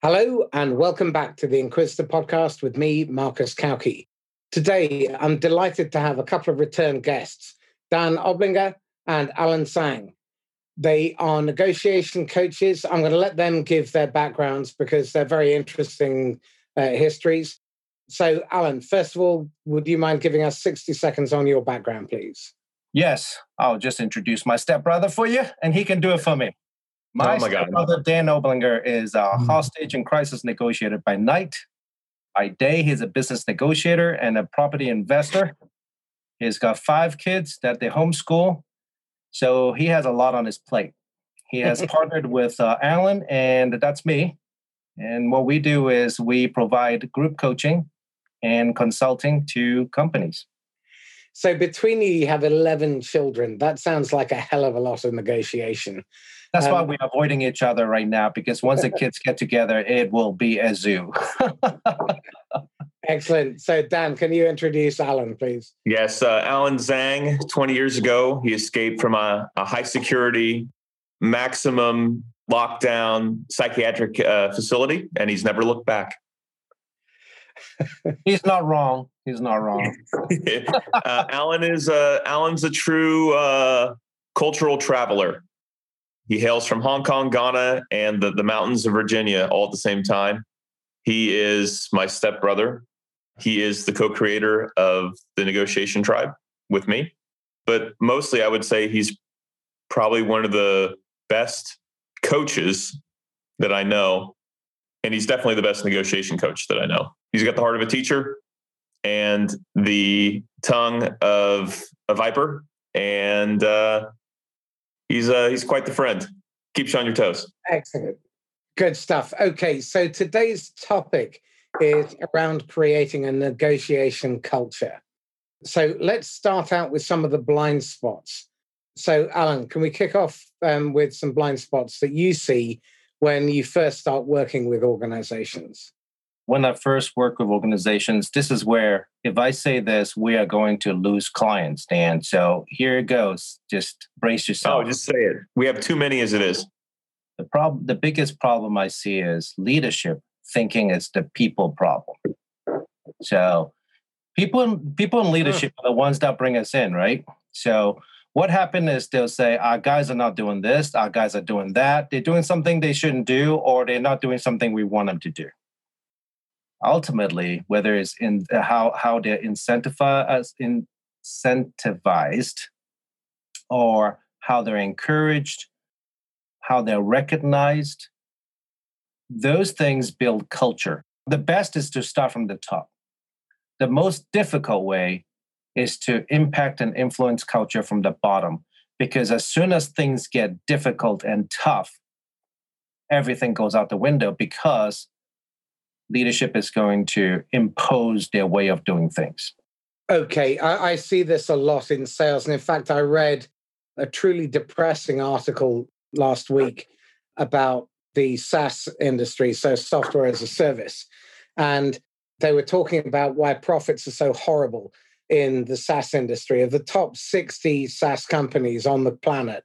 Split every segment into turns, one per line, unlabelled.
Hello, and welcome back to the Inquisitor podcast with me, Marcus Cauchi. Today, I'm delighted to have a couple of return guests, Dan Oblinger and Alan Sang. They are negotiation coaches. I'm going to let them give their backgrounds because they're very interesting uh, histories. So, Alan, first of all, would you mind giving us 60 seconds on your background, please?
Yes, I'll just introduce my stepbrother for you, and he can do it for me. My, oh my. Dan Oblinger, is a mm-hmm. hostage and crisis negotiator by night. By day, he's a business negotiator and a property investor. He's got five kids that they homeschool. So he has a lot on his plate. He has partnered with uh, Alan, and that's me. And what we do is we provide group coaching and consulting to companies.
So between you, you have 11 children. That sounds like a hell of a lot of negotiation.
That's um, why we're avoiding each other right now because once the kids get together, it will be a zoo.
Excellent. So, Dan, can you introduce Alan, please?
Yes, uh, Alan Zhang. 20 years ago, he escaped from a, a high security, maximum lockdown psychiatric uh, facility, and he's never looked back.
he's not wrong. He's not wrong.
uh, Alan is uh, Alan's a true uh, cultural traveler. He hails from Hong Kong, Ghana, and the, the mountains of Virginia all at the same time. He is my stepbrother. He is the co creator of the negotiation tribe with me. But mostly, I would say he's probably one of the best coaches that I know. And he's definitely the best negotiation coach that I know. He's got the heart of a teacher and the tongue of a viper. And uh, he's uh, he's quite the friend. Keeps you on your toes.
Excellent, good stuff. Okay, so today's topic is around creating a negotiation culture. So let's start out with some of the blind spots. So, Alan, can we kick off um, with some blind spots that you see when you first start working with organizations?
When I first work with organizations, this is where if I say this, we are going to lose clients, Dan. So here it goes. Just brace oh, yourself.
Oh, just say it. We have too many as it is.
The problem, the biggest problem I see is leadership thinking it's the people problem. So people, in people in leadership are the ones that bring us in, right? So what happened is they'll say our guys are not doing this, our guys are doing that. They're doing something they shouldn't do, or they're not doing something we want them to do ultimately, whether it's in uh, how how they're incentivized, incentivized, or how they're encouraged, how they're recognized, those things build culture. The best is to start from the top. The most difficult way is to impact and influence culture from the bottom, because as soon as things get difficult and tough, everything goes out the window because leadership is going to impose their way of doing things.
Okay, I, I, see this a lot in sales. And in fact, I read a truly depressing article last week about the SaaS industry, so software as a service. And they were talking about why profits are so horrible in the SaaS industry. Of the top 60 SaaS companies on the planet,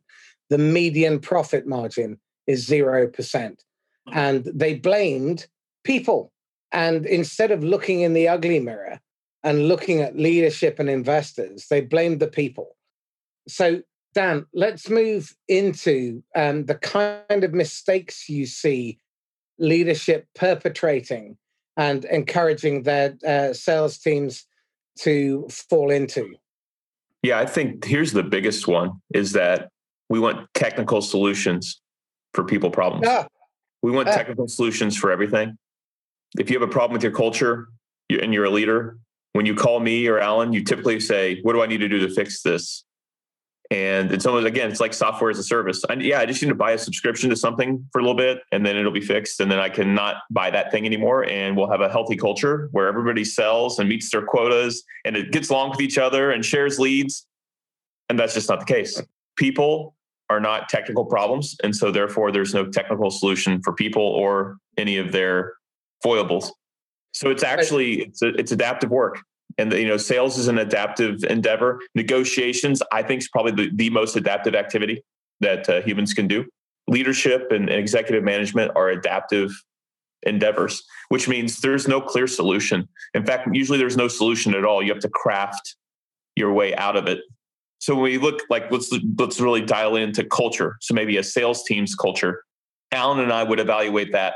the median profit margin is 0%. And they blamed people and instead of looking in the ugly mirror and looking at leadership and investors, they blamed the people. So, Dan, let's move into um, the kind of mistakes you see leadership perpetrating and encouraging their uh, sales teams to fall into.
Yeah, I think here's the biggest one is that we want technical solutions for people problems. Ah. We want ah. technical solutions for everything if you have a problem with your culture and you're a leader, when you call me or Alan, you typically say, "What do I need to do to fix this?" And it's almost again, it's like software as a service. And yeah, I just need to buy a subscription to something for a little bit, and then it'll be fixed, and then I can not buy that thing anymore, and we'll have a healthy culture where everybody sells and meets their quotas, and it gets along with each other and shares leads. And that's just not the case. People are not technical problems, and so therefore, there's no technical solution for people or any of their foibles. So it's actually it's a, it's adaptive work, and you know sales is an adaptive endeavor. Negotiations, I think, is probably the, the most adaptive activity that uh, humans can do. Leadership and, and executive management are adaptive endeavors, which means there's no clear solution. In fact, usually there's no solution at all. You have to craft your way out of it. So when we look like let's let's really dial into culture. So maybe a sales team's culture. Alan and I would evaluate that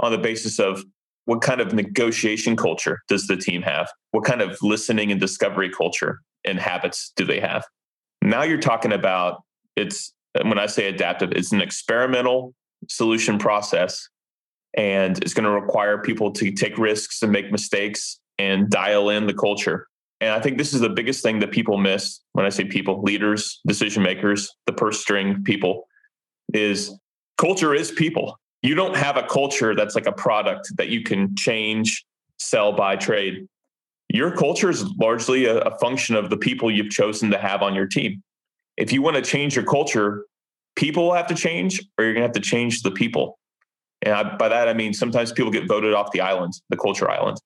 on the basis of what kind of negotiation culture does the team have? What kind of listening and discovery culture and habits do they have? Now you're talking about it's when I say adaptive, it's an experimental solution process and it's going to require people to take risks and make mistakes and dial in the culture. And I think this is the biggest thing that people miss when I say people, leaders, decision makers, the purse string people, is culture is people. You don't have a culture that's like a product that you can change, sell, buy, trade. Your culture is largely a, a function of the people you've chosen to have on your team. If you want to change your culture, people will have to change, or you're going to have to change the people. And I, by that, I mean sometimes people get voted off the island, the culture island.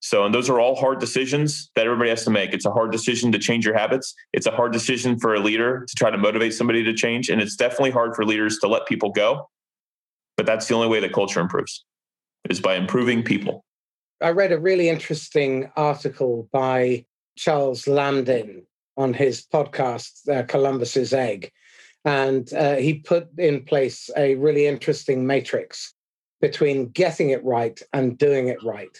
So, and those are all hard decisions that everybody has to make. It's a hard decision to change your habits. It's a hard decision for a leader to try to motivate somebody to change. And it's definitely hard for leaders to let people go. But that's the only way that culture improves is by improving people.
I read a really interesting article by Charles Lambdin on his podcast, uh, Columbus's Egg. And uh, he put in place a really interesting matrix between getting it right and doing it right.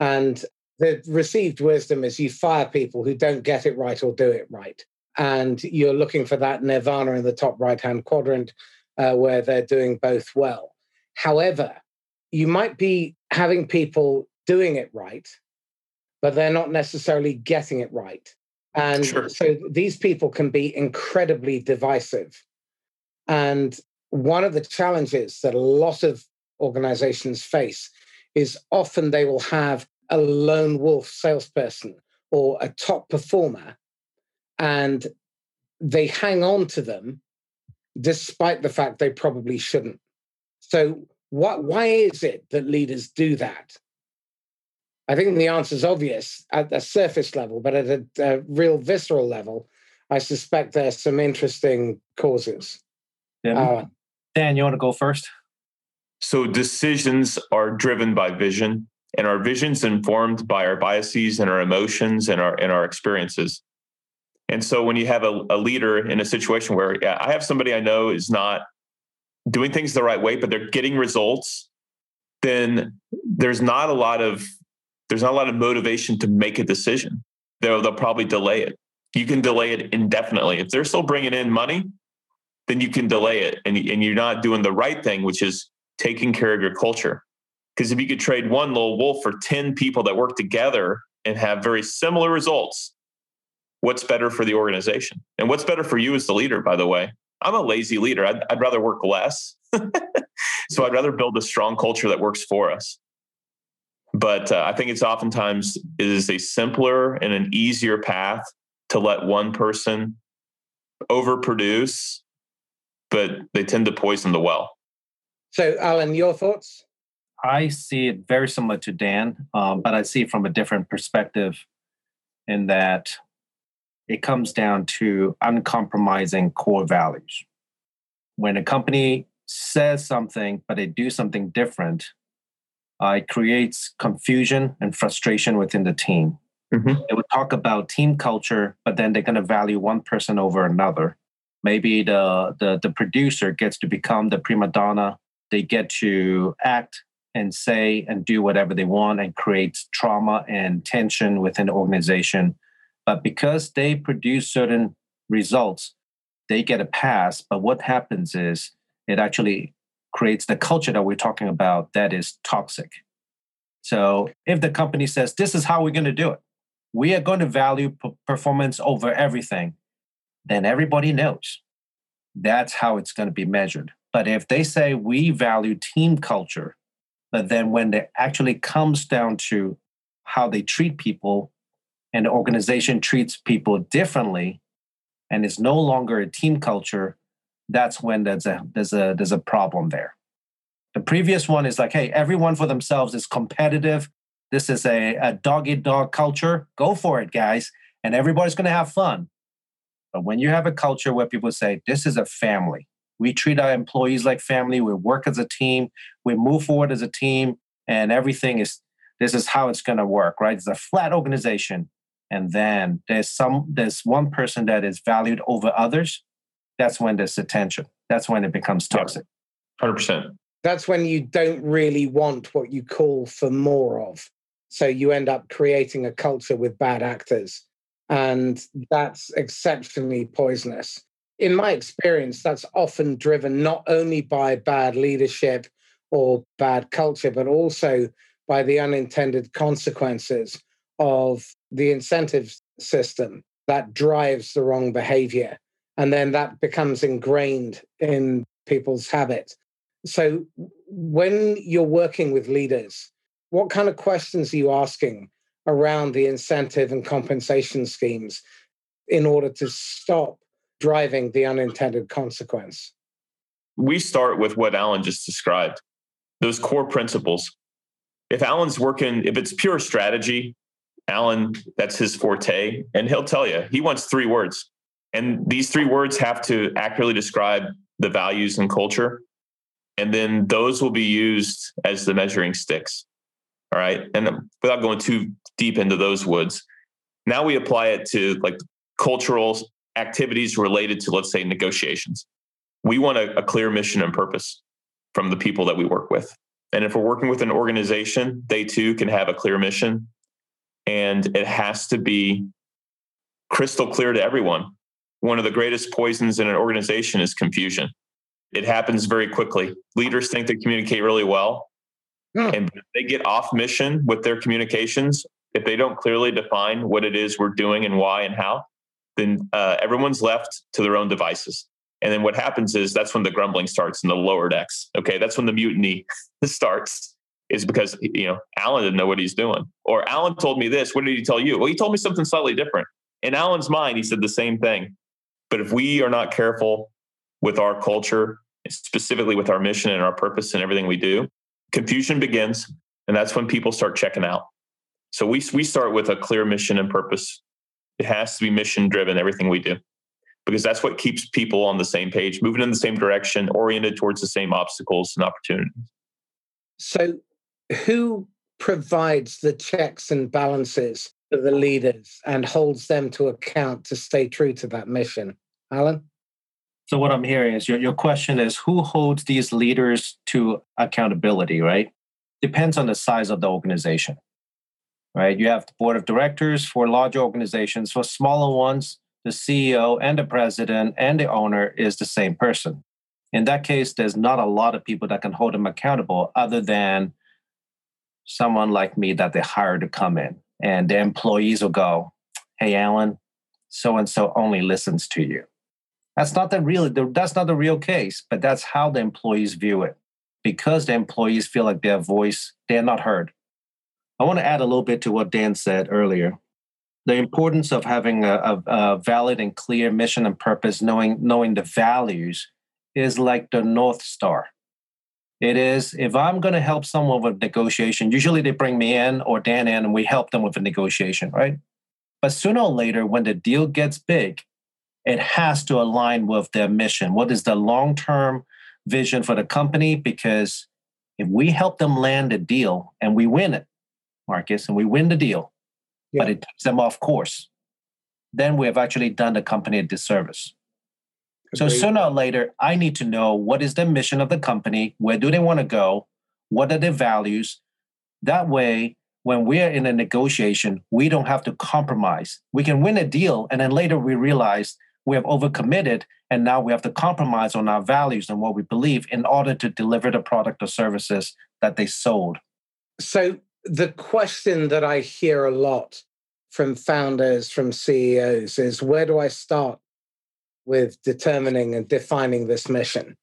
And the received wisdom is you fire people who don't get it right or do it right. And you're looking for that nirvana in the top right hand quadrant uh, where they're doing both well. However, you might be having people doing it right, but they're not necessarily getting it right. And sure. so these people can be incredibly divisive. And one of the challenges that a lot of organizations face is often they will have a lone wolf salesperson or a top performer and they hang on to them despite the fact they probably shouldn't. So, what, why is it that leaders do that? I think the answer is obvious at the surface level, but at a, a real visceral level, I suspect there's some interesting causes.
Yeah. Uh, Dan, you want to go first?
So decisions are driven by vision, and our vision's informed by our biases and our emotions and our and our experiences. And so when you have a, a leader in a situation where yeah, I have somebody I know is not doing things the right way, but they're getting results, then there's not a lot of there's not a lot of motivation to make a decision. They'll, they'll probably delay it. You can delay it indefinitely. If they're still bringing in money, then you can delay it and, and you're not doing the right thing, which is taking care of your culture. Because if you could trade one little wolf for 10 people that work together and have very similar results, what's better for the organization? And what's better for you as the leader, by the way? I'm a lazy leader. I'd, I'd rather work less. so I'd rather build a strong culture that works for us. But uh, I think it's oftentimes it is a simpler and an easier path to let one person overproduce, but they tend to poison the well.
So, Alan, your thoughts?
I see it very similar to Dan, um, but I see it from a different perspective in that it comes down to uncompromising core values. When a company says something, but they do something different, uh, it creates confusion and frustration within the team. Mm-hmm. They would talk about team culture, but then they're going to value one person over another. Maybe the, the the producer gets to become the prima donna they get to act and say and do whatever they want and create trauma and tension within the organization. But because they produce certain results, they get a pass. But what happens is it actually creates the culture that we're talking about that is toxic. So if the company says, this is how we're going to do it, we are going to value p- performance over everything, then everybody knows that's how it's going to be measured. But if they say we value team culture, but then when it actually comes down to how they treat people and the organization treats people differently and is no longer a team culture, that's when there's a there's a there's a problem there. The previous one is like, hey, everyone for themselves is competitive. This is a, a dog eat dog culture. Go for it, guys. And everybody's gonna have fun. But when you have a culture where people say, this is a family, We treat our employees like family. We work as a team. We move forward as a team, and everything is this is how it's going to work, right? It's a flat organization, and then there's some there's one person that is valued over others. That's when there's attention. That's when it becomes toxic.
Hundred percent.
That's when you don't really want what you call for more of. So you end up creating a culture with bad actors. And that's exceptionally poisonous. In my experience, that's often driven not only by bad leadership or bad culture, but also by the unintended consequences of the incentive system that drives the wrong behavior. And then that becomes ingrained in people's habit. So when you're working with leaders, what kind of questions are you asking around the incentive and compensation schemes in order to stop driving the unintended consequence?
We start with what Alan just described those core principles. If Alan's working, if it's pure strategy, Alan, that's his forte. And he'll tell you, he wants three words. And these three words have to accurately describe the values and culture. And then those will be used as the measuring sticks. All right. And without going too deep into those woods, now we apply it to like cultural activities related to, let's say, negotiations. We want a, a clear mission and purpose from the people that we work with. And if we're working with an organization, they too can have a clear mission. And it has to be crystal clear to everyone. One of the greatest poisons in an organization is confusion. It happens very quickly. Leaders think they communicate really well, Hmm. And they get off mission with their communications. If they don't clearly define what it is we're doing and why and how, then uh, everyone's left to their own devices. And then what happens is that's when the grumbling starts in the lower decks. Okay, that's when the mutiny starts. Is because you know Alan didn't know what he's doing, or Alan told me this. What did he tell you? Well, he told me something slightly different. In Alan's mind, he said the same thing. But if we are not careful with our culture, specifically with our mission and our purpose and everything we do, confusion begins, and that's when people start checking out. So we we start with a clear mission and purpose. It has to be mission driven everything we do. Because that's what keeps people on the same page, moving in the same direction, oriented towards the same obstacles and opportunities.
So who provides the checks and balances for the leaders and holds them to account to stay true to that mission? Alan?
So what I'm hearing is your, your question is who holds these leaders to accountability, right? Depends on the size of the organization. Right? You have the board of directors for larger organizations. For smaller ones, the CEO and the president and the owner is the same person. In that case, there's not a lot of people that can hold them accountable other than someone like me that they hire to come in. And the employees will go, Hey, Alan, so and so only listens to you. That's not the real that's not the real case, but that's how the employees view it. Because the employees feel like their voice, they're not heard. I want to add a little bit to what Dan said earlier. The importance of having a, a, a valid and clear mission and purpose, knowing knowing the values, is like the North Star. It is if I'm going to help someone with negotiation, usually they bring me in or Dan in and we help them with a negotiation, right? But sooner or later, when the deal gets big, it has to align with their mission. What is the long term vision for the company? Because if we help them land a deal and we win it, Marcus, and we win the deal, yeah. but it takes them off course, then we have actually done the company a disservice. So sooner or later, I need to know what is the mission of the company, where do they want to go, what are their values. That way, when we're in a negotiation, we don't have to compromise. We can win a deal, and then later we realize we have overcommitted and now we have to compromise on our values and what we believe in order to deliver the product or services that they sold
so the question that i hear a lot from founders from ceos is where do i start with determining and defining this mission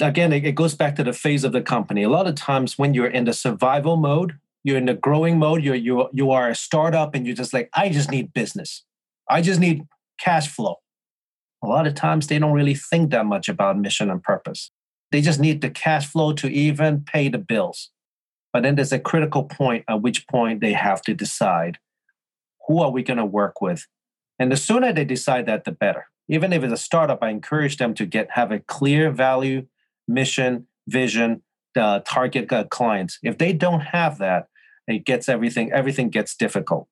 again it goes back to the phase of the company a lot of times when you're in the survival mode you're in the growing mode you're you, you are a startup and you're just like i just need business i just need cash flow a lot of times they don't really think that much about mission and purpose. They just need the cash flow to even pay the bills. But then there's a critical point at which point they have to decide who are we going to work with? And the sooner they decide that, the better. Even if it's a startup, I encourage them to get have a clear value, mission, vision, uh, target uh, clients. If they don't have that, it gets everything. Everything gets difficult.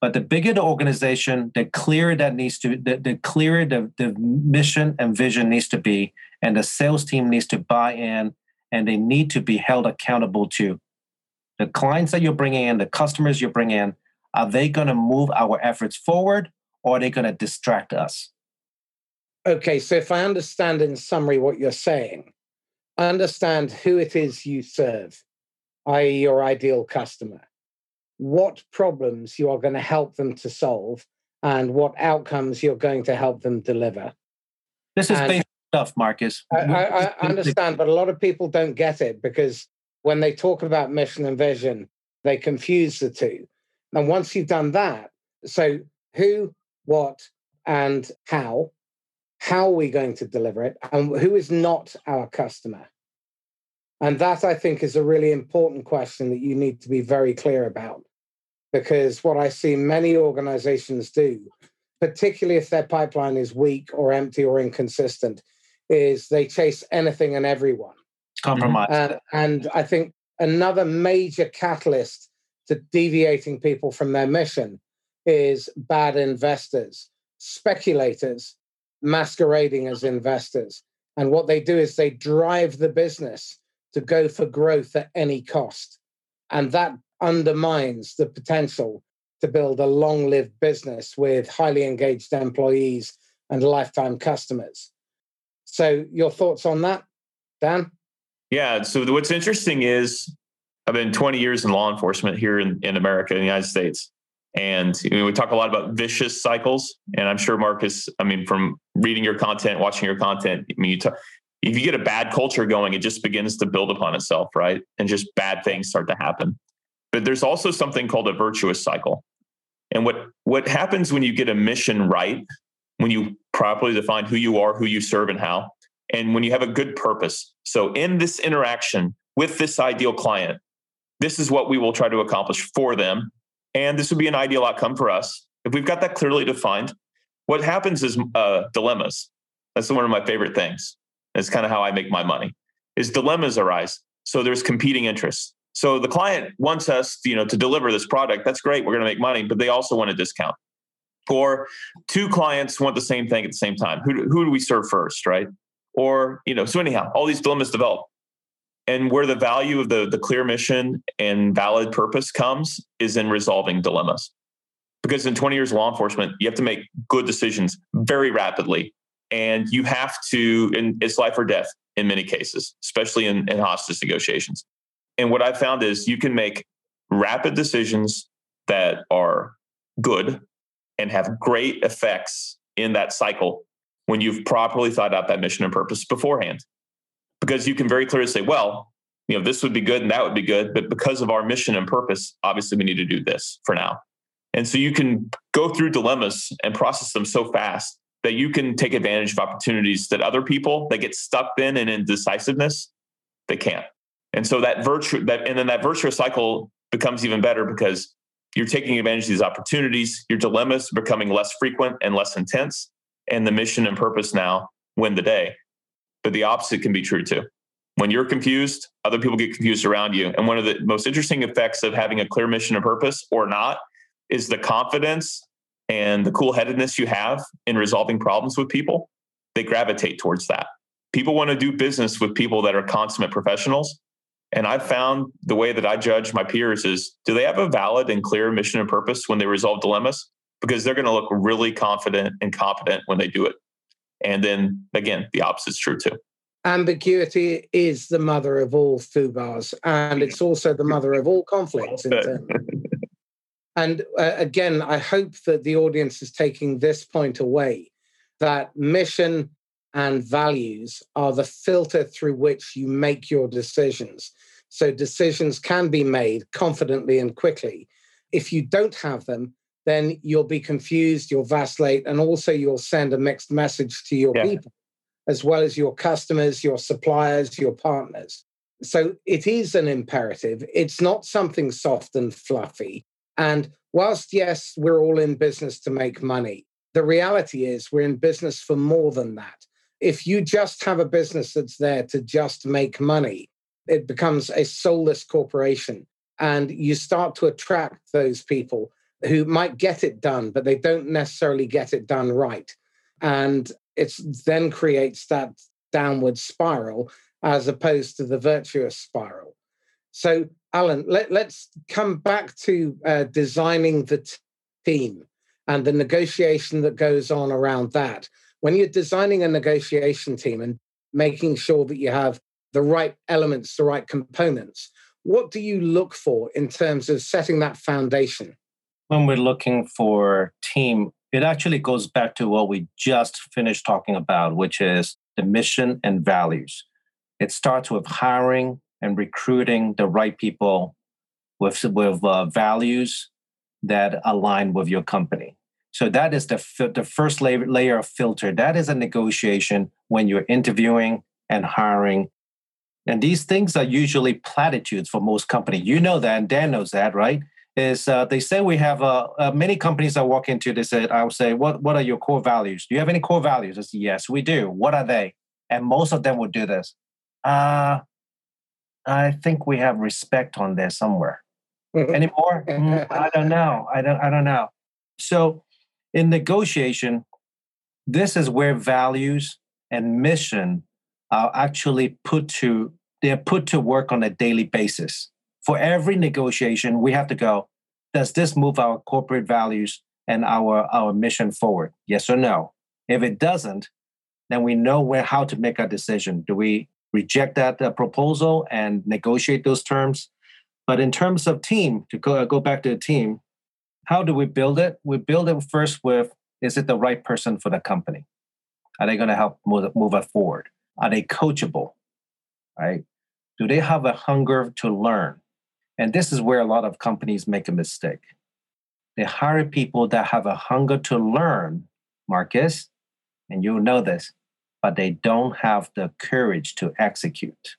But the bigger the organization, the clearer that needs to, the, the clearer the, the mission and vision needs to be, and the sales team needs to buy in, and they need to be held accountable to the clients that you're bringing in, the customers you're bringing in. Are they going to move our efforts forward, or are they going to distract us?
Okay, so if I understand in summary what you're saying, understand who it is you serve, i.e., your ideal customer what problems you are going to help them to solve and what outcomes you're going to help them deliver.
This is and basic stuff, Marcus.
I, I, I understand, but a lot of people don't get it because when they talk about mission and vision, they confuse the two. And once you've done that, so who, what, and how, how are we going to deliver it, and who is not our customer? And that I think is a really important question that you need to be very clear about. Because what I see many organizations do, particularly if their pipeline is weak or empty or inconsistent, is they chase anything and everyone.
Compromise.
Uh, and I think another major catalyst to deviating people from their mission is bad investors, speculators masquerading as investors. And what they do is they drive the business to go for growth at any cost. And that undermines the potential to build a long lived business with highly engaged employees and lifetime customers. So, your thoughts on that, Dan?
Yeah. So, what's interesting is I've been 20 years in law enforcement here in, in America, in the United States. And you know, we talk a lot about vicious cycles. And I'm sure Marcus, I mean, from reading your content, watching your content, I mean, you talk, if you get a bad culture going, it just begins to build upon itself, right? And just bad things start to happen. But there's also something called a virtuous cycle. And what what happens when you get a mission right, when you properly define who you are, who you serve, and how, and when you have a good purpose. So in this interaction with this ideal client, this is what we will try to accomplish for them. And this would be an ideal outcome for us. If we've got that clearly defined, what happens is uh, dilemmas. That's one of my favorite things. It's kind of how I make my money. Is dilemmas arise. So there's competing interests. So the client wants us, you know, to deliver this product. That's great. We're going to make money, but they also want a discount. Or two clients want the same thing at the same time. Who, who do we serve first, right? Or, you know, so anyhow, all these dilemmas develop. And where the value of the, the clear mission and valid purpose comes is in resolving dilemmas. Because in 20 years of law enforcement, you have to make good decisions very rapidly and you have to and it's life or death in many cases especially in, in hostage negotiations and what i've found is you can make rapid decisions that are good and have great effects in that cycle when you've properly thought out that mission and purpose beforehand because you can very clearly say well you know this would be good and that would be good but because of our mission and purpose obviously we need to do this for now. And so you can go through dilemmas and process them so fast that you can take advantage of opportunities that other people that get stuck in and indecisiveness they can't. And so that virtue that and then that virtuous cycle becomes even better because you're taking advantage of these opportunities your dilemmas becoming less frequent and less intense and the mission and purpose now win the day but the opposite can be true too when you're confused other people get confused around you and one of the most interesting effects of having a clear mission and purpose or not is the confidence and the cool headedness you have in resolving problems with people, they gravitate towards that. People want to do business with people that are consummate professionals. And I've found the way that I judge my peers is do they have a valid and clear mission and purpose when they resolve dilemmas? Because they're going to look really confident and competent when they do it. And then again, the opposite is true too.
Ambiguity is the mother of all fubas, and it's also the mother of all conflicts. And uh, again, I hope that the audience is taking this point away that mission and values are the filter through which you make your decisions. So decisions can be made confidently and quickly. If you don't have them, then you'll be confused, you'll vacillate, and also you'll send a mixed message to your yeah. people, as well as your customers, your suppliers, your partners. So it is an imperative. It's not something soft and fluffy. And whilst, yes, we're all in business to make money, the reality is we're in business for more than that. If you just have a business that's there to just make money, it becomes a soulless corporation. And you start to attract those people who might get it done, but they don't necessarily get it done right. And it then creates that downward spiral as opposed to the virtuous spiral. So, Alan, let, us come back to uh, designing the t- team and the negotiation that goes on around that. When you're designing a negotiation team and making sure that you have the right elements, the right components, what do you look for in terms of setting that foundation?
When we're looking for team, it actually goes back to what we just finished talking about, which is the mission and values. It starts with hiring and recruiting the right people with, with uh, values that align with your company. So that is the, the first layer, layer of filter. That is a negotiation when you're interviewing and hiring. And these things are usually platitudes for most companies. You know that, and Dan knows that, right? Is uh, they say we have uh, uh, many companies I walk into. They said, "I will say, what what are your core values? Do you have any core values?" I say, "Yes, we do. What are they?" And most of them would do this. Uh, I think we have respect on there somewhere. Anymore? Mm, I don't know. I don't. I don't know. So, in negotiation, this is where values and mission are actually put to they're put to work on a daily basis. For every negotiation, we have to go. Does this move our corporate values and our our mission forward? Yes or no. If it doesn't, then we know where how to make a decision. Do we reject that uh, proposal and negotiate those terms? But in terms of team, to go, go back to the team, how do we build it? We build it first with is it the right person for the company? Are they going to help move, move it forward? Are they coachable? Right? Do they have a hunger to learn? And this is where a lot of companies make a mistake. They hire people that have a hunger to learn, Marcus, and you'll know this, but they don't have the courage to execute.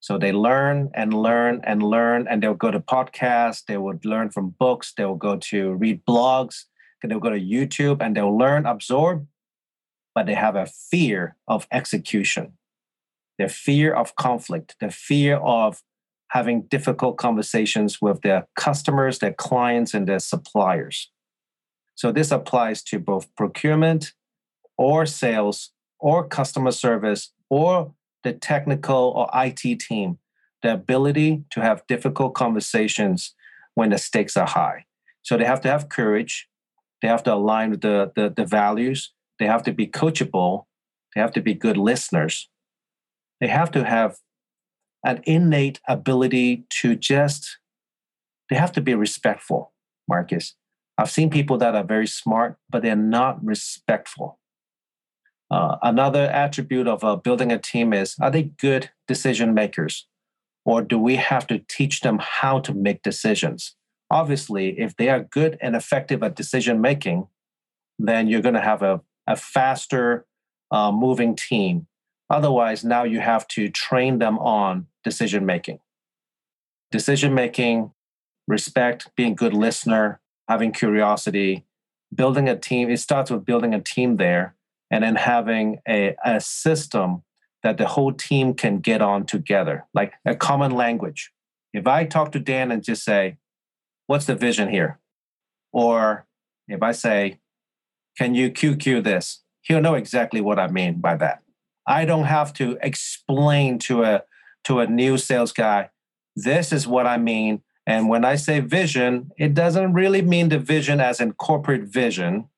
So they learn and learn and learn, and they'll go to podcasts, they would learn from books, they will go to read blogs, they'll go to YouTube, and they'll learn, absorb, but they have a fear of execution, the fear of conflict, the fear of having difficult conversations with their customers, their clients, and their suppliers. So this applies to both procurement or sales or customer service or the technical or IT team the ability to have difficult conversations when the stakes are high. So they have to have courage. They have to align with the, the, the values. They have to be coachable. They have to be good listeners. They have to have an innate ability to just, they have to be respectful, Marcus. I've seen people that are very smart, but they're not respectful. Uh, another attribute of uh, building a team is are they good decision makers? Or do we have to teach them how to make decisions? Obviously, if they are good and effective at decision making, then you're going to have a, a faster uh, moving team. Otherwise, now you have to train them on decision making. Decision making, respect, being a good listener, having curiosity, building a team. It starts with building a team there and then having a, a system that the whole team can get on together, like a common language. If I talk to Dan and just say, What's the vision here? Or if I say, Can you QQ this? He'll know exactly what I mean by that. I don't have to explain to a to a new sales guy, this is what I mean. And when I say vision, it doesn't really mean the vision as in corporate vision.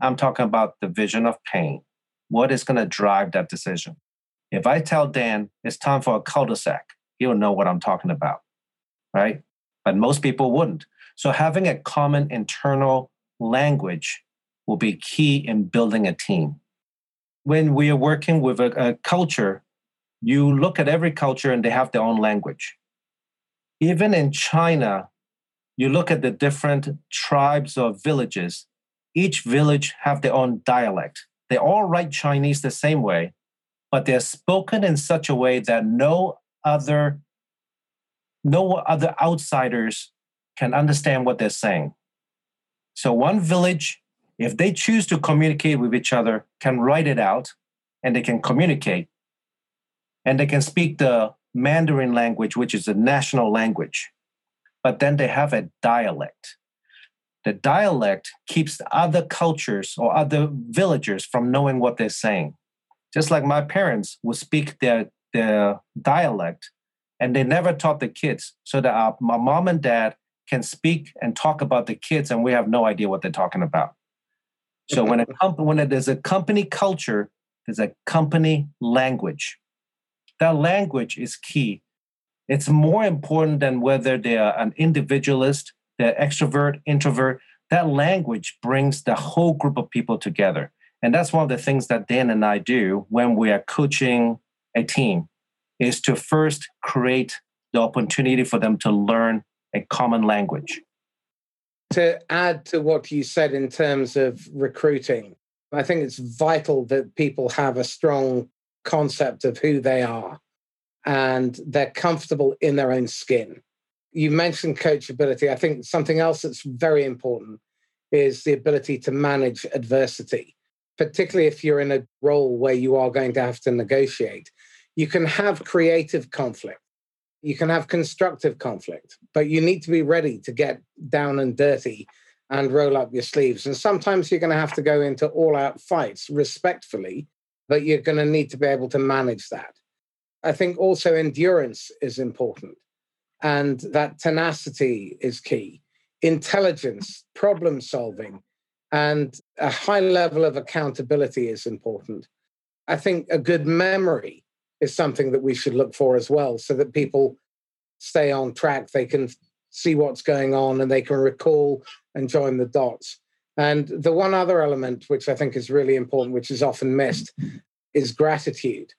I'm talking about the vision of pain. What is going to drive that decision? If I tell Dan it's time for a cul-de-sac, he'll know what I'm talking about, right? But most people wouldn't. So having a common internal language will be key in building a team. When we are working with a, a culture, you look at every culture and they have their own language. Even in China, you look at the different tribes or villages, each village have their own dialect. They all write Chinese the same way, but they're spoken in such a way that no other no other outsiders can understand what they're saying. So one village if they choose to communicate with each other, can write it out and they can communicate and they can speak the Mandarin language, which is a national language, but then they have a dialect. The dialect keeps other cultures or other villagers from knowing what they're saying. Just like my parents would speak their, their dialect and they never taught the kids so that our, my mom and dad can speak and talk about the kids and we have no idea what they're talking about. So when a company, when there's a company culture, there's a company language. That language is key. It's more important than whether they are an individualist, they're extrovert, introvert. That language brings the whole group of people together. And that's one of the things that Dan and I do when we are coaching a team is to first create the opportunity for them to learn a common language
to add to what you said in terms of recruiting, I think it's vital that people have a strong concept of who they are and they're comfortable in their own skin. You mentioned coachability. I think something else that's very important is the ability to manage adversity, particularly if you're in a role where you are going to have to negotiate. You can have creative conflict you can have constructive conflict, but you need to be ready to get down and dirty and roll up your sleeves. And sometimes you're going to have to go into all out fights respectfully, but you're going to need to be able to manage that. I think also endurance is important, and that tenacity is key. Intelligence, problem solving, and a high level of accountability is important. I think a good memory is something that we should look for as well, so that people stay on track. They can see what's going on and they can recall and join the dots. And the one other element, which I think is really important, which is often missed, is gratitude.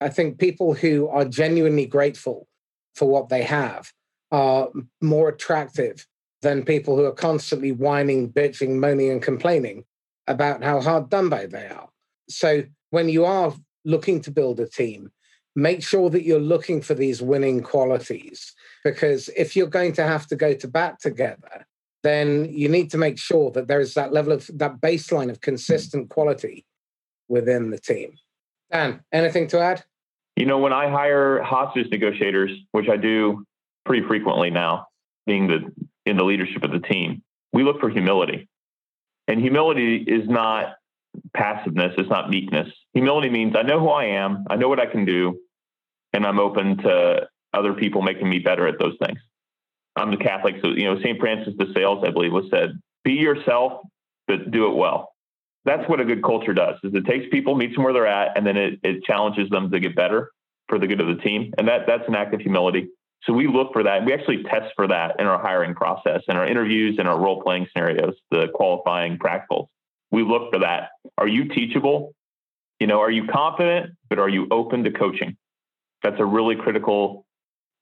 I think people who are genuinely grateful for what they have are more attractive than people who are constantly whining, bitching, moaning, and complaining about how hard done by they are. So when you are looking to build a team, make sure that you're looking for these winning qualities. Because if you're going to have to go to bat together, then you need to make sure that there is that level of that baseline of consistent quality within the team. Dan, anything to add?
You know, when I hire hostage negotiators, which I do pretty frequently now, being the in the leadership of the team, we look for humility. And humility is not passiveness, it's not meekness. Humility means I know who I am, I know what I can do, and I'm open to other people making me better at those things. I'm the Catholic, so you know, St. Francis de Sales, I believe, was said, be yourself, but do it well. That's what a good culture does, is it takes people, meets them where they're at, and then it, it challenges them to get better for the good of the team. And that that's an act of humility. So we look for that. We actually test for that in our hiring process, in our interviews, in our role playing scenarios, the qualifying practicals. We look for that. Are you teachable? You know, are you confident, but are you open to coaching? That's a really critical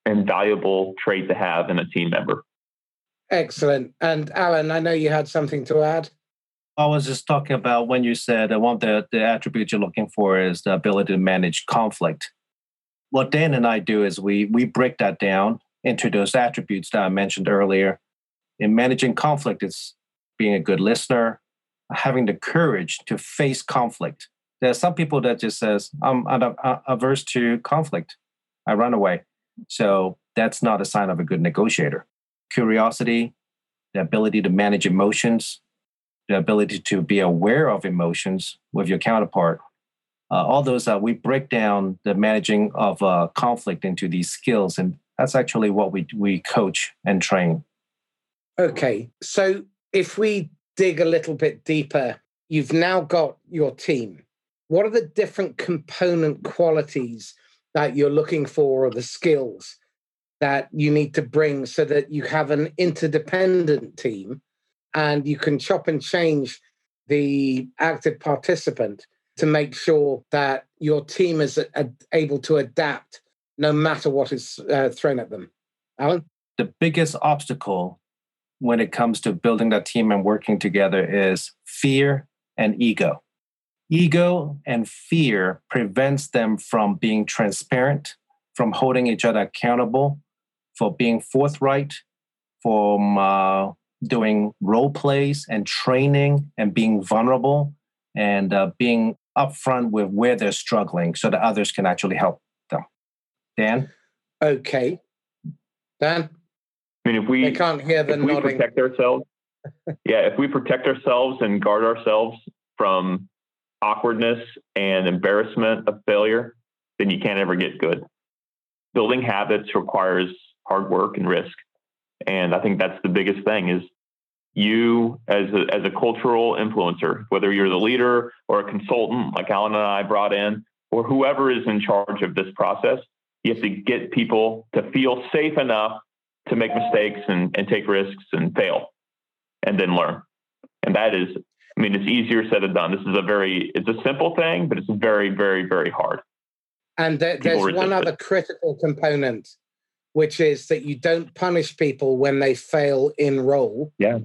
and valuable trait to have in a team member.
Excellent. And Alan, I know you had something to add.
I was just talking about when you said that one of the, the attributes you're looking for is the ability to manage conflict. What Dan and I do is we we break that down into those attributes that I mentioned earlier. In managing conflict, it's being a good listener, having the courage to face conflict. There are some people that just says, I'm averse to conflict. I run away. So that's not a sign of a good negotiator. Curiosity, the ability to manage emotions, the ability to be aware of emotions with your counterpart. Uh, all those, uh, we break down the managing of uh, conflict into these skills. And that's actually what we, we coach and train.
Okay. So if we dig a little bit deeper, you've now got your team. What are the different component qualities that you're looking for or the skills that you need to bring so that you have an interdependent team and you can chop and change the active participant to make sure that your team is a, a, able to adapt no matter what is uh, thrown at them. Alan?
The biggest obstacle when it comes to building that team and working together is fear and ego. Ego and fear prevents them from being transparent, from holding each other accountable, for being forthright, from uh, doing role plays and training and being vulnerable and uh, being upfront with where they're struggling so that others can actually help them. Dan?
Okay. Dan?
I mean, if we
I can't hear the nodding.
protect ourselves, yeah, if we protect ourselves and guard ourselves from awkwardness and embarrassment of failure, then you can't ever get good. Building habits requires hard work and risk. And I think that's the biggest thing is you as a, as a cultural influencer, whether you're the leader or a consultant like Alan and I brought in, or whoever is in charge of this process, you have to get people to feel safe enough to make mistakes and, and take risks and fail and then learn. And that is, I mean, it's easier said than done. This is a very, it's a simple thing, but it's very, very, very hard.
And there, there's one other it. critical component, which is that you don't punish people when they fail in role.
Yeah.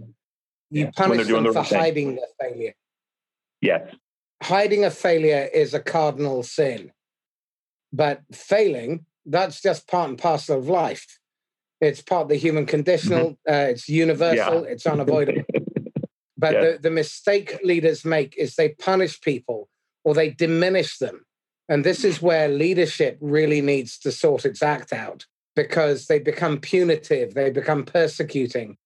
You yeah. punish them for hiding their failure.
Yes.
Hiding a failure is a cardinal sin. But failing, that's just part and parcel of life. It's part of the human conditional, mm-hmm. uh, it's universal, yeah. it's unavoidable. but yeah. the, the mistake leaders make is they punish people or they diminish them and this is where leadership really needs to sort its act out because they become punitive, they become persecuting.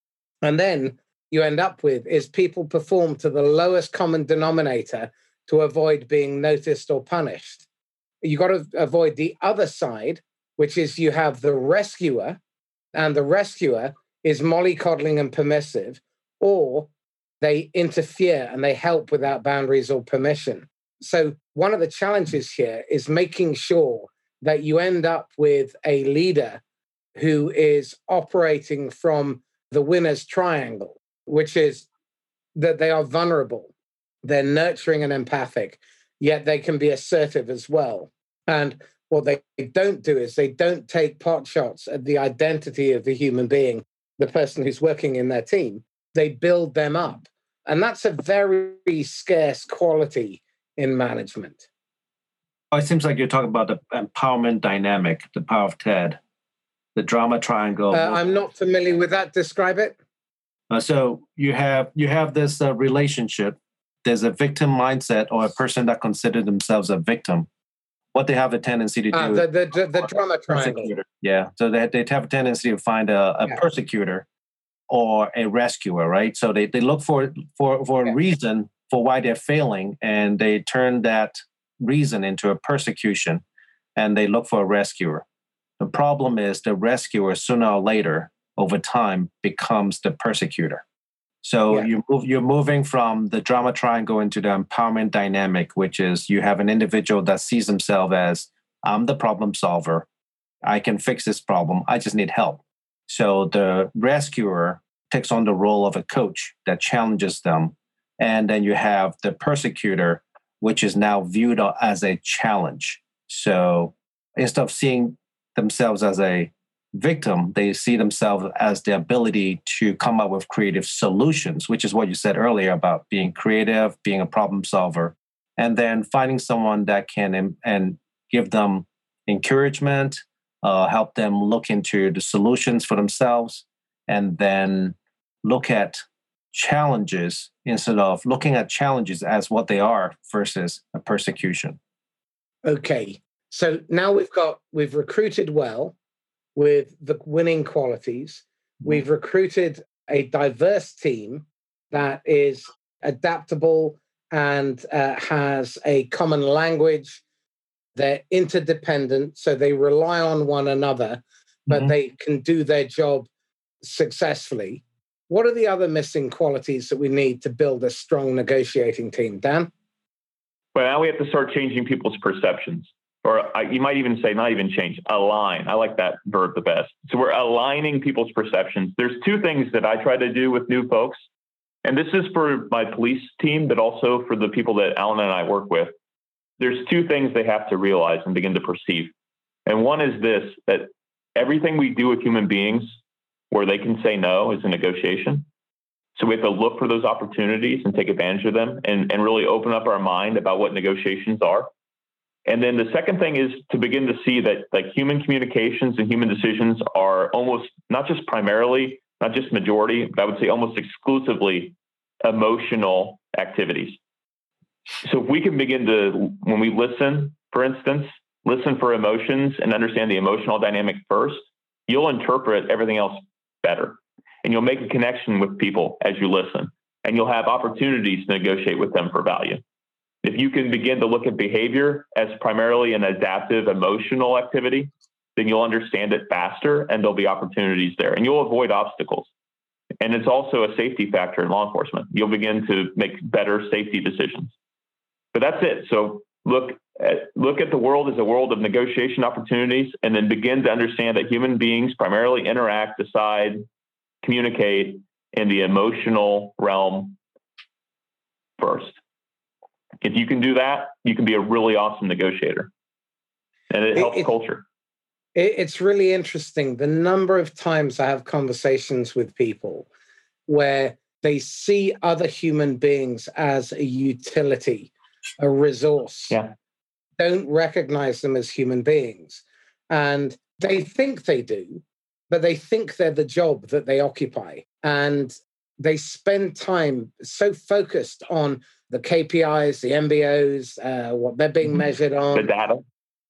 And then you end up with is people perform to the lowest common denominator to avoid being noticed or punished. You got to avoid the other side, which is you have the rescuer, and the rescuer is mollycoddling and permissive, or they interfere and they help without boundaries or permission. So, one of the challenges here is making sure that you end up with a leader who is operating from the winner's triangle, which is that they are vulnerable, they're nurturing and empathic, yet they can be assertive as well. And what they don't do is they don't take pot shots at the identity of the human being, the person who's working in their team. They build them up. And that's a very scarce quality in management.
Oh, it seems like you're talking about the empowerment dynamic, the power of TED, the drama triangle.
Uh, I'm not familiar with that. Describe it.
Uh, so you have you have this uh, relationship. There's a victim mindset or a person that considers themselves a victim. What they have a tendency to ah,
do. the, the, the, the drama triangle.
Yeah. So they, they have a tendency to find a, a yeah. persecutor or a rescuer, right? So they, they look for for for yeah. a reason for why they're failing and they turn that reason into a persecution and they look for a rescuer. The problem is the rescuer sooner or later over time becomes the persecutor. So yeah. you move, you're moving from the drama triangle into the empowerment dynamic, which is you have an individual that sees himself as I'm the problem solver. I can fix this problem. I just need help. So the rescuer takes on the role of a coach that challenges them and then you have the persecutor, which is now viewed as a challenge. So instead of seeing themselves as a victim, they see themselves as the ability to come up with creative solutions, which is what you said earlier about being creative, being a problem solver, and then finding someone that can and give them encouragement, uh, help them look into the solutions for themselves, and then look at challenges instead of looking at challenges as what they are versus a persecution.
Okay. So now we've got, we've recruited well with the winning qualities. Mm-hmm. We've recruited a diverse team that is adaptable and uh, has a common language. They're interdependent, so they rely on one another, but mm-hmm. they can do their job successfully. What are the other missing qualities that we need to build a strong negotiating team, Dan?
Well, now we have to start changing people's perceptions. Or uh, you might even say, not even change, align. I like that verb the best. So we're aligning people's perceptions. There's two things that I try to do with new folks. And this is for my police team, but also for the people that Alan and I work with. There's two things they have to realize and begin to perceive. And one is this that everything we do with human beings where they can say no is a negotiation. So we have to look for those opportunities and take advantage of them and, and really open up our mind about what negotiations are. And then the second thing is to begin to see that like human communications and human decisions are almost not just primarily not just majority, but I would say almost exclusively emotional activities. So if we can begin to, when we listen, for instance, listen for emotions and understand the emotional dynamic first, you'll interpret everything else better. And you'll make a connection with people as you listen. And you'll have opportunities to negotiate with them for value. If you can begin to look at behavior as primarily an adaptive emotional activity, then you'll understand it faster and there'll be opportunities there and you'll avoid obstacles. And it's also a safety factor in law enforcement. You'll begin to make better safety decisions. But that's it. So look at, look at the world as a world of negotiation opportunities and then begin to understand that human beings primarily interact, decide, communicate in the emotional realm first. If you can do that, you can be a really awesome negotiator. And it, it helps it, culture.
It, it's really interesting the number of times I have conversations with people where they see other human beings as a utility, a resource.
Yeah.
Don't recognize them as human beings. And they think they do, but they think they're the job that they occupy. And they spend time so focused on the KPIs, the MBOs, uh, what they're being mm-hmm. measured on.
The data.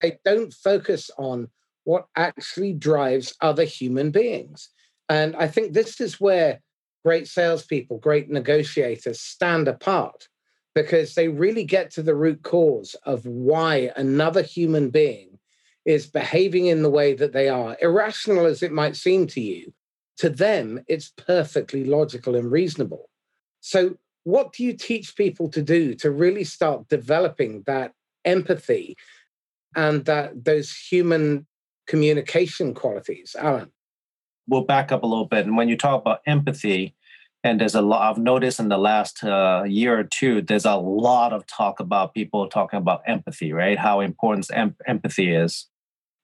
They don't focus on what actually drives other human beings. And I think this is where great salespeople, great negotiators stand apart because they really get to the root cause of why another human being is behaving in the way that they are, irrational as it might seem to you. To them, it's perfectly logical and reasonable. So, what do you teach people to do to really start developing that empathy and that those human communication qualities? Alan?
We'll back up a little bit. And when you talk about empathy and there's a lot i've noticed in the last uh, year or two there's a lot of talk about people talking about empathy right? How important em- empathy is.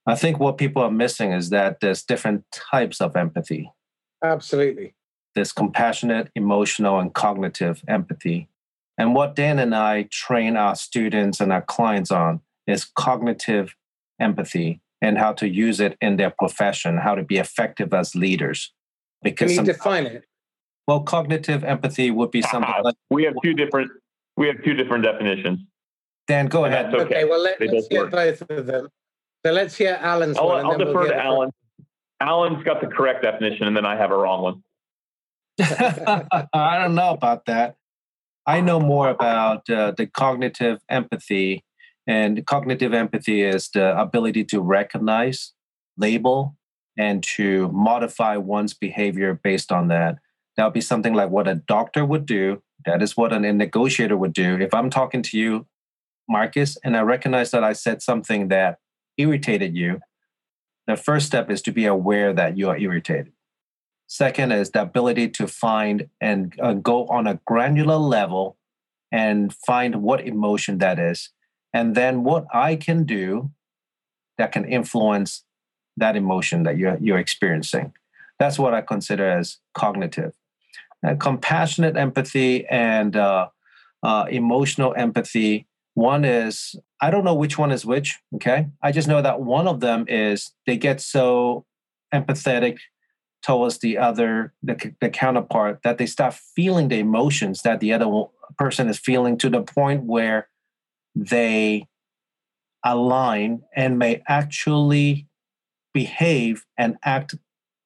I think what people are missing is that there's different types of empathy.
Absolutely
there's compassionate, emotional, and cognitive empathy. And what Dan and I train our students and our clients on is cognitive empathy and how to use it in their profession, how to be effective as leaders.
Because Can you define it?
Well, cognitive empathy would be something uh, like
we have two different we have two different definitions.
Dan, go and ahead.
Okay. okay. well let, us hear work. both of them. So let's hear Alan's
I'll,
one.
I'll defer we'll to Alan. Alan's got the correct definition, and then I have a wrong one.
I don't know about that. I know more about uh, the cognitive empathy, and cognitive empathy is the ability to recognize, label, and to modify one's behavior based on that. That would be something like what a doctor would do. That is what a negotiator would do. If I'm talking to you, Marcus, and I recognize that I said something that irritated you, the first step is to be aware that you are irritated. Second is the ability to find and uh, go on a granular level and find what emotion that is. And then what I can do that can influence that emotion that you're, you're experiencing. That's what I consider as cognitive. Uh, compassionate empathy and uh, uh, emotional empathy. One is, I don't know which one is which, okay? I just know that one of them is they get so empathetic towards the other the, the counterpart that they start feeling the emotions that the other person is feeling to the point where they align and may actually behave and act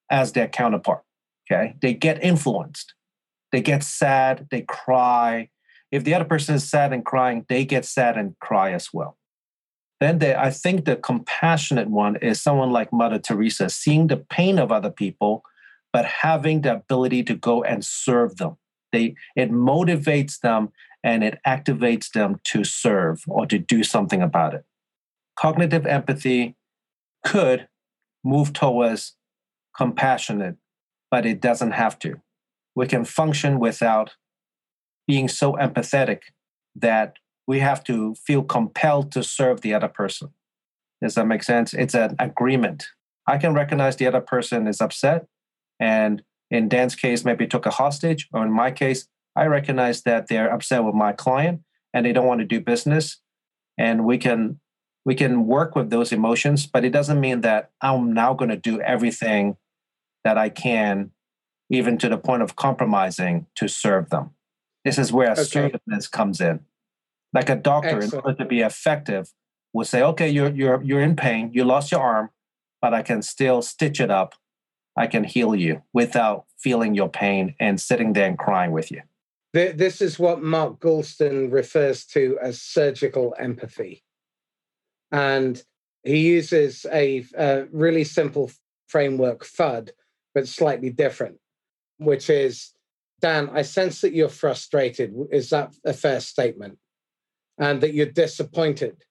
as their counterpart okay? They get influenced. They get sad they cry. If the other person is sad and crying they get sad and cry as well then they, I think the compassionate one is someone like Mother Teresa, seeing the pain of other people, but having the ability to go and serve them. They it motivates them and it activates them to serve or to do something about it. Cognitive empathy could move towards compassionate, but it doesn't have to. We can function without being so empathetic that we have to feel compelled to serve the other person. Does that make sense? It's an agreement. I can recognize the other person is upset. And in Dan's case, maybe took a hostage, or in my case, I recognize that they're upset with my client and they don't want to do business. And we can we can work with those emotions, but it doesn't mean that I'm now going to do everything that I can even to the point of compromising to serve them. This is where assertiveness okay. comes in. Like a doctor, Excellent. in order to be effective, will say, okay, you're, you're, you're in pain, you lost your arm, but I can still stitch it up. I can heal you without feeling your pain and sitting there and crying with you.
This is what Mark Goulston refers to as surgical empathy. And he uses a, a really simple framework, FUD, but slightly different, which is Dan, I sense that you're frustrated. Is that a fair statement? And that you're disappointed.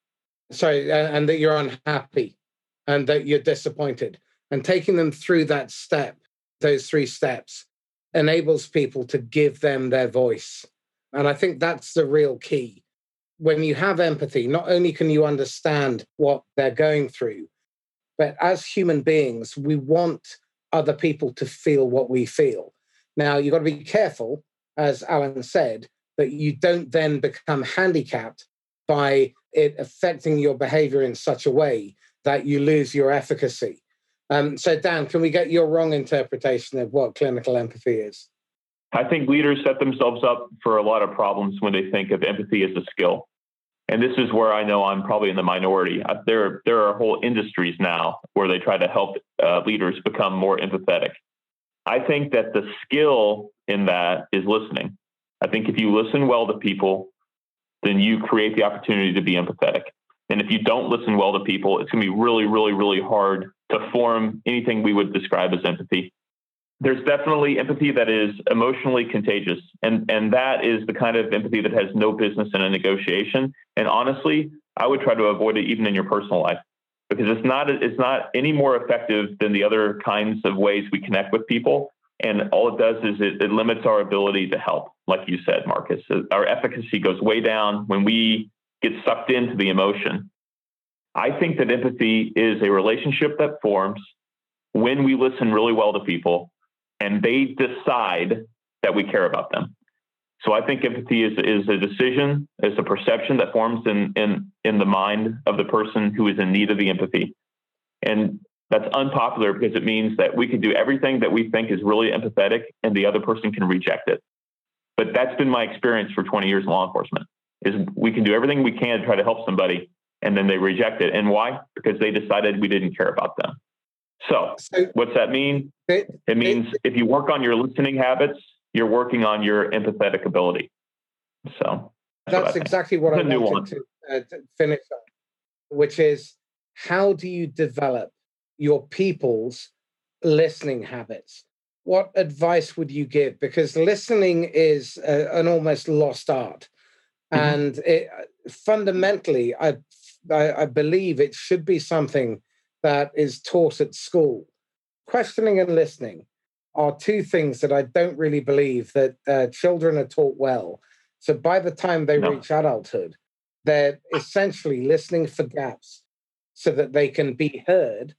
Sorry, and that you're unhappy and that you're disappointed. And taking them through that step, those three steps, enables people to give them their voice. And I think that's the real key. When you have empathy, not only can you understand what they're going through, but as human beings, we want other people to feel what we feel. Now, you've got to be careful, as Alan said, that you don't then become handicapped by it affecting your behavior in such a way that you lose your efficacy. Um, so, Dan, can we get your wrong interpretation of what clinical empathy is?
I think leaders set themselves up for a lot of problems when they think of empathy as a skill. And this is where I know I'm probably in the minority. There, there are whole industries now where they try to help uh, leaders become more empathetic. I think that the skill in that is listening. I think if you listen well to people, then you create the opportunity to be empathetic. And if you don't listen well to people, it's going to be really, really, really hard to form anything we would describe as empathy. There's definitely empathy that is emotionally contagious. And, and that is the kind of empathy that has no business in a negotiation. And honestly, I would try to avoid it even in your personal life because it's not it's not any more effective than the other kinds of ways we connect with people. And all it does is it, it limits our ability to help, like you said, Marcus. Our efficacy goes way down when we get sucked into the emotion. I think that empathy is a relationship that forms when we listen really well to people and they decide that we care about them. So I think empathy is, is a decision, is a perception that forms in, in, in the mind of the person who is in need of the empathy. And that's unpopular because it means that we can do everything that we think is really empathetic and the other person can reject it. But that's been my experience for 20 years in law enforcement is we can do everything we can to try to help somebody and then they reject it. And why? Because they decided we didn't care about them. So, so what's that mean? It, it means it, if you work on your listening habits, you're working on your empathetic ability. So
that's, that's what exactly what I wanted to, uh, to finish on, which is how do you develop your people's listening habits? What advice would you give? Because listening is a, an almost lost art. Mm-hmm. And it, fundamentally, I, I, I believe it should be something that is taught at school. Questioning and listening are two things that I don't really believe that uh, children are taught well. So by the time they no. reach adulthood, they're essentially listening for gaps so that they can be heard.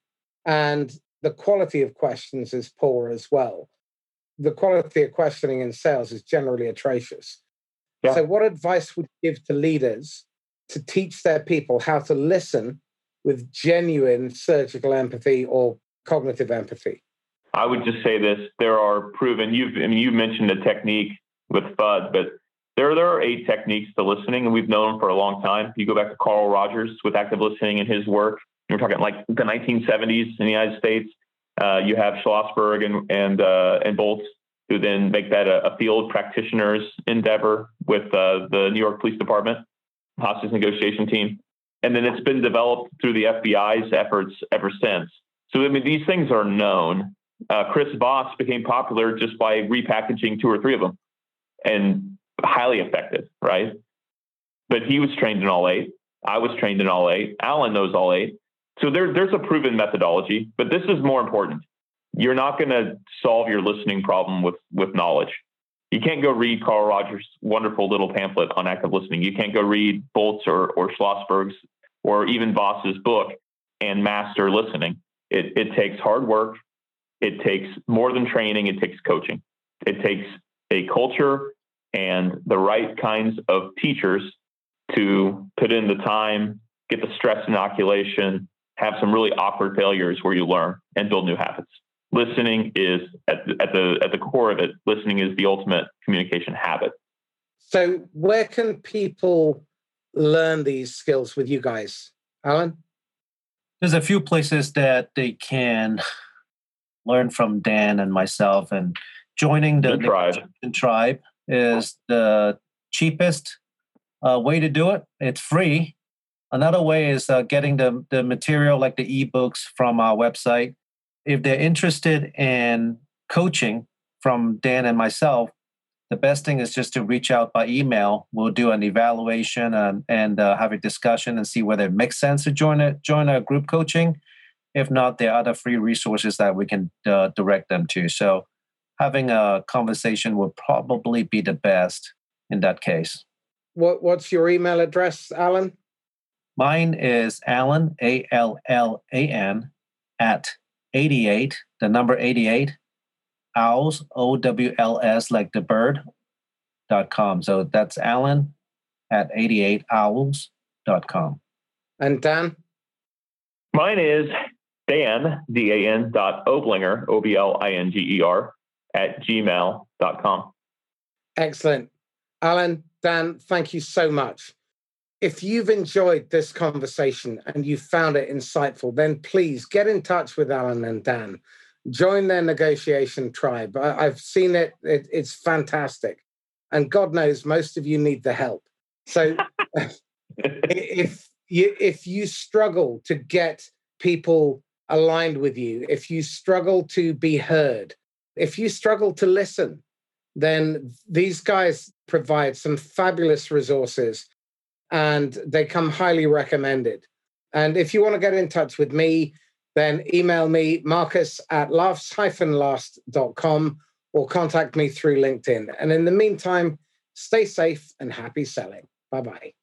And the quality of questions is poor as well. The quality of questioning in sales is generally atrocious. Yeah. So, what advice would you give to leaders to teach their people how to listen with genuine surgical empathy or cognitive empathy?
I would just say this: there are proven. You've I mean, you mentioned a technique with FUD, but there there are eight techniques to listening, and we've known them for a long time. You go back to Carl Rogers with active listening and his work. You're talking like the 1970s in the United States. Uh, you have Schlossberg and and uh, and Bolz who then make that a, a field practitioner's endeavor with uh, the New York Police Department hostage negotiation team. And then it's been developed through the FBI's efforts ever since. So, I mean, these things are known. Uh, Chris Voss became popular just by repackaging two or three of them and highly effective, right? But he was trained in all eight. I was trained in all eight. Alan knows all eight. So there, there's a proven methodology, but this is more important you're not going to solve your listening problem with with knowledge. You can't go read Carl Rogers' wonderful little pamphlet on active listening. You can't go read Bolz or, or Schlossberg's or even Voss's book and master listening. It, it takes hard work. It takes more than training. It takes coaching. It takes a culture and the right kinds of teachers to put in the time, get the stress inoculation, have some really awkward failures where you learn and build new habits. listening is at, at the at the core of it. Listening is the ultimate communication habit.
So, where can people learn these skills with you guys, Alan?
There's a few places that they can learn from Dan and myself, and joining the, the tribe. tribe is the cheapest uh, way to do it. It's free. Another way is uh, getting the, the material like the ebooks from our website. If they're interested in coaching from Dan and myself, the best thing is just to reach out by email. We'll do an evaluation and, and uh, have a discussion and see whether it makes sense to join a join a group coaching. If not, there are other free resources that we can uh, direct them to. So, having a conversation would probably be the best in that case.
What What's your email address, Alan?
Mine is Alan, A L L A N at eighty eight, the number eighty eight, owls O W L S like the bird dot com. So that's Alan at eighty eight owls dot com.
And Dan.
Mine is Dan D A N dot Oblinger O B L I N G E R at gmail.com.
Excellent. Alan, Dan, thank you so much. If you've enjoyed this conversation and you found it insightful, then please get in touch with Alan and Dan. Join their negotiation tribe. I, have seen it. it, it's fantastic. And God knows most of you need the help. So if you if you struggle to get people aligned with you, if you struggle to be heard, if you struggle to listen, then these guys provide some fabulous resources and they come highly recommended. And if you want to get in touch with me, then email me, marcus at laughs-last.com or contact me through LinkedIn. And in the meantime, stay safe and happy selling. Bye bye.